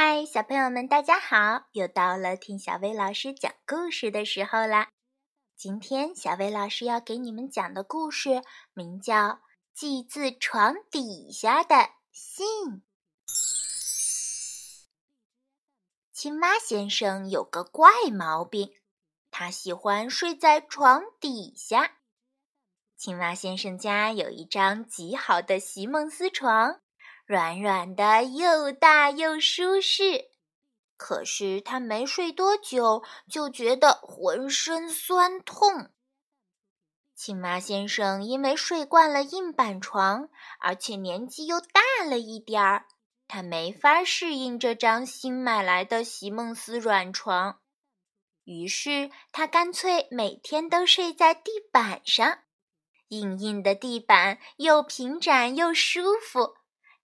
嗨，小朋友们，大家好！又到了听小薇老师讲故事的时候啦。今天小薇老师要给你们讲的故事名叫《寄自床底下的信》。青蛙先生有个怪毛病，他喜欢睡在床底下。青蛙先生家有一张极好的席梦思床。软软的，又大又舒适。可是他没睡多久，就觉得浑身酸痛。青蛙先生因为睡惯了硬板床，而且年纪又大了一点儿，他没法适应这张新买来的席梦思软床。于是他干脆每天都睡在地板上，硬硬的地板又平展又舒服。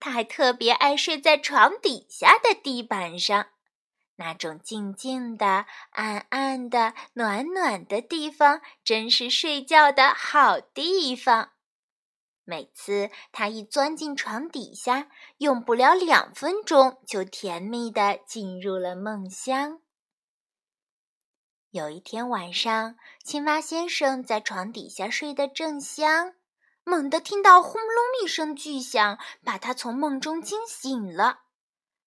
他还特别爱睡在床底下的地板上，那种静静的、暗暗的、暖暖的地方，真是睡觉的好地方。每次他一钻进床底下，用不了两分钟，就甜蜜的进入了梦乡。有一天晚上，青蛙先生在床底下睡得正香。猛地听到轰隆一声巨响，把他从梦中惊醒了。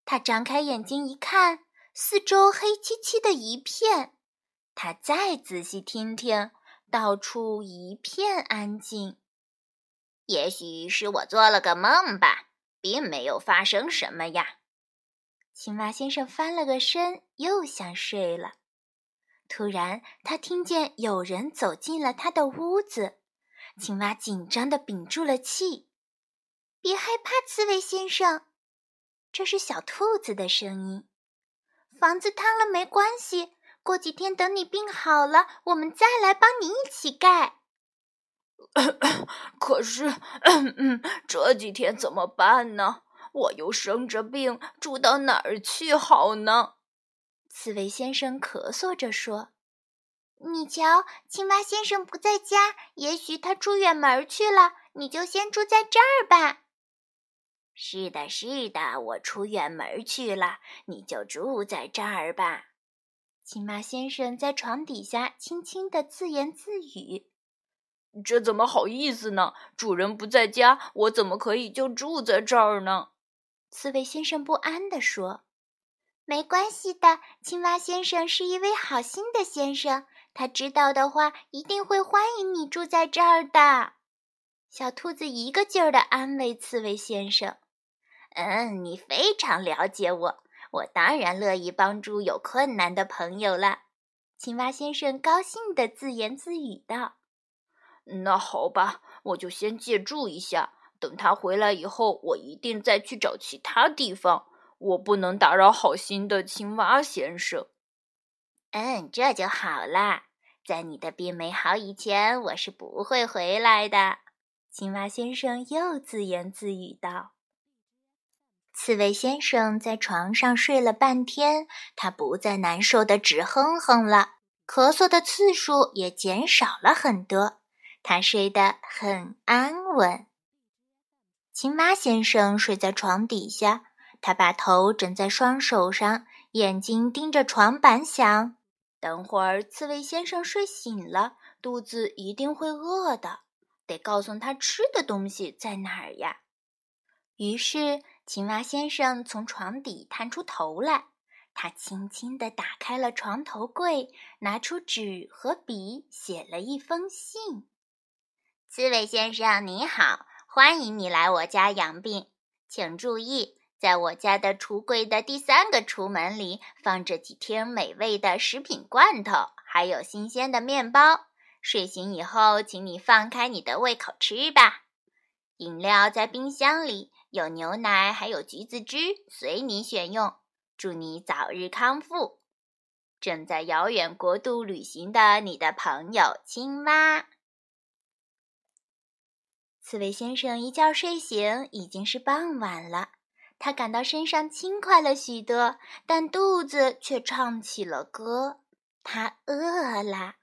他张开眼睛一看，四周黑漆漆的一片。他再仔细听听，到处一片安静。也许是我做了个梦吧，并没有发生什么呀。青蛙先生翻了个身，又想睡了。突然，他听见有人走进了他的屋子。青蛙紧张的屏住了气，“别害怕，刺猬先生。”这是小兔子的声音。“房子塌了没关系，过几天等你病好了，我们再来帮你一起盖。”可是，这几天怎么办呢？我又生着病，住到哪儿去好呢？刺猬先生咳嗽着说。你瞧，青蛙先生不在家，也许他出远门去了。你就先住在这儿吧。是的，是的，我出远门去了，你就住在这儿吧。青蛙先生在床底下轻轻的自言自语：“这怎么好意思呢？主人不在家，我怎么可以就住在这儿呢？”刺猬先生不安地说：“没关系的，青蛙先生是一位好心的先生。”他知道的话，一定会欢迎你住在这儿的。小兔子一个劲儿地安慰刺猬先生：“嗯，你非常了解我，我当然乐意帮助有困难的朋友了。”青蛙先生高兴地自言自语道：“那好吧，我就先借住一下。等他回来以后，我一定再去找其他地方。我不能打扰好心的青蛙先生。”嗯，这就好了。在你的病没好以前，我是不会回来的。”青蛙先生又自言自语道。刺猬先生在床上睡了半天，他不再难受的直哼哼了，咳嗽的次数也减少了很多，他睡得很安稳。青蛙先生睡在床底下，他把头枕在双手上，眼睛盯着床板，想。等会儿，刺猬先生睡醒了，肚子一定会饿的，得告诉他吃的东西在哪儿呀。于是，青蛙先生从床底探出头来，他轻轻地打开了床头柜，拿出纸和笔，写了一封信：“刺猬先生，你好，欢迎你来我家养病，请注意。”在我家的橱柜的第三个橱门里，放着几听美味的食品罐头，还有新鲜的面包。睡醒以后，请你放开你的胃口吃吧。饮料在冰箱里，有牛奶，还有橘子汁，随你选用。祝你早日康复。正在遥远国度旅行的你的朋友青蛙。刺猬先生一觉睡醒，已经是傍晚了。他感到身上轻快了许多，但肚子却唱起了歌。他饿了。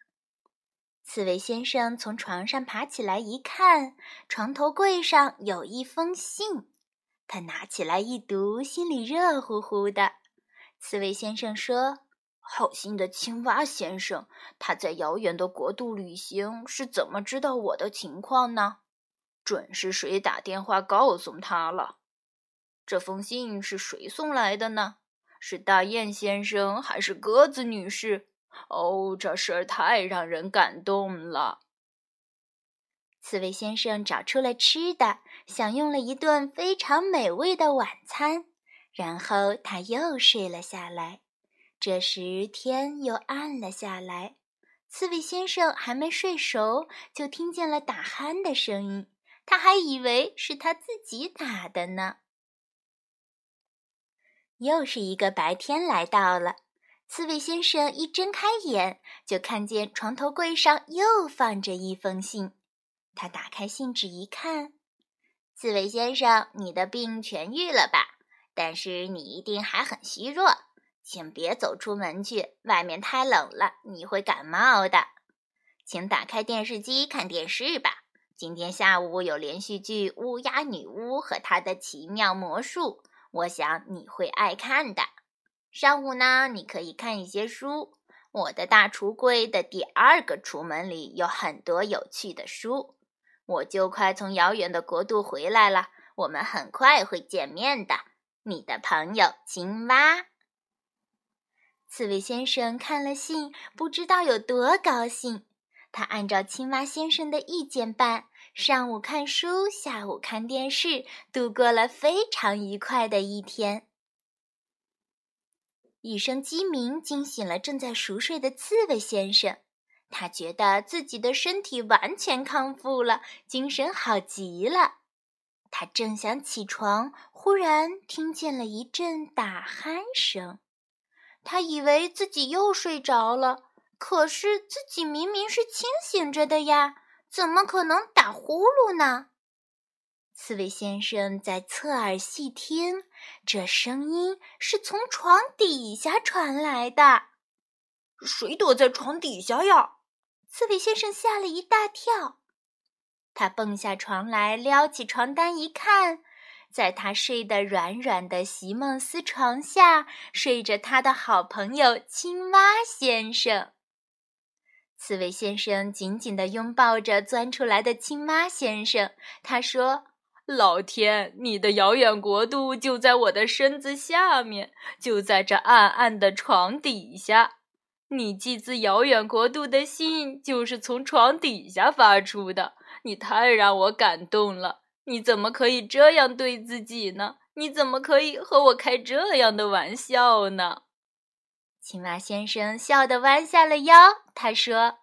刺猬先生从床上爬起来，一看，床头柜上有一封信。他拿起来一读，心里热乎乎的。刺猬先生说：“好心的青蛙先生，他在遥远的国度旅行，是怎么知道我的情况呢？准是谁打电话告诉他了？这封信是谁送来的呢？是大雁先生还是鸽子女士？哦，这事儿太让人感动了。”刺猬先生找出了吃的，享用了一顿非常美味的晚餐，然后他又睡了下来。这时天又暗了下来，刺猬先生还没睡熟，就听见了打鼾的声音。他还以为是他自己打的呢。又是一个白天来到了，刺猬先生一睁开眼，就看见床头柜上又放着一封信。他打开信纸一看，刺猬先生，你的病痊愈了吧？但是你一定还很虚弱，请别走出门去，外面太冷了，你会感冒的。请打开电视机看电视吧。今天下午有连续剧《乌鸦女巫和她的奇妙魔术》，我想你会爱看的。上午呢，你可以看一些书。我的大橱柜的第二个橱门里有很多有趣的书。我就快从遥远的国度回来了，我们很快会见面的。你的朋友青蛙。刺猬先生看了信，不知道有多高兴。他按照青蛙先生的意见办，上午看书，下午看电视，度过了非常愉快的一天。一声鸡鸣惊醒了正在熟睡的刺猬先生。他觉得自己的身体完全康复了，精神好极了。他正想起床，忽然听见了一阵打鼾声。他以为自己又睡着了，可是自己明明是清醒着的呀，怎么可能打呼噜呢？刺猬先生在侧耳细听，这声音是从床底下传来的。谁躲在床底下呀？刺猬先生吓了一大跳，他蹦下床来，撩起床单一看，在他睡得软软的席梦思床下，睡着他的好朋友青蛙先生。刺猬先生紧紧地拥抱着钻出来的青蛙先生，他说：“老天，你的遥远国度就在我的身子下面，就在这暗暗的床底下。”你寄自遥远国度的信就是从床底下发出的，你太让我感动了。你怎么可以这样对自己呢？你怎么可以和我开这样的玩笑呢？青蛙先生笑得弯下了腰，他说：“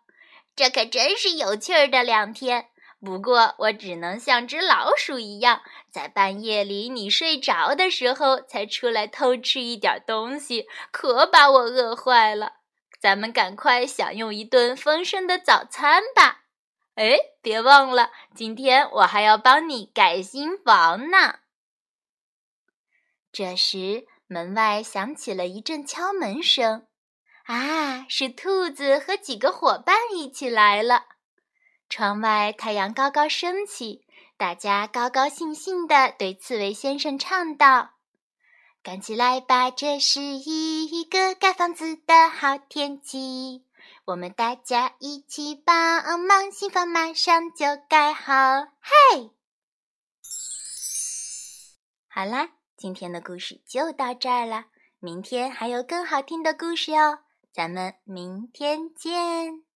这可真是有趣儿的两天。不过我只能像只老鼠一样，在半夜里你睡着的时候才出来偷吃一点东西，可把我饿坏了。”咱们赶快享用一顿丰盛的早餐吧！哎，别忘了，今天我还要帮你盖新房呢。这时，门外响起了一阵敲门声。啊，是兔子和几个伙伴一起来了。窗外太阳高高升起，大家高高兴兴地对刺猬先生唱道。赶起来吧，这是一个盖房子的好天气。我们大家一起帮忙，新房马上就盖好。嘿，好啦，今天的故事就到这儿了。明天还有更好听的故事哦，咱们明天见。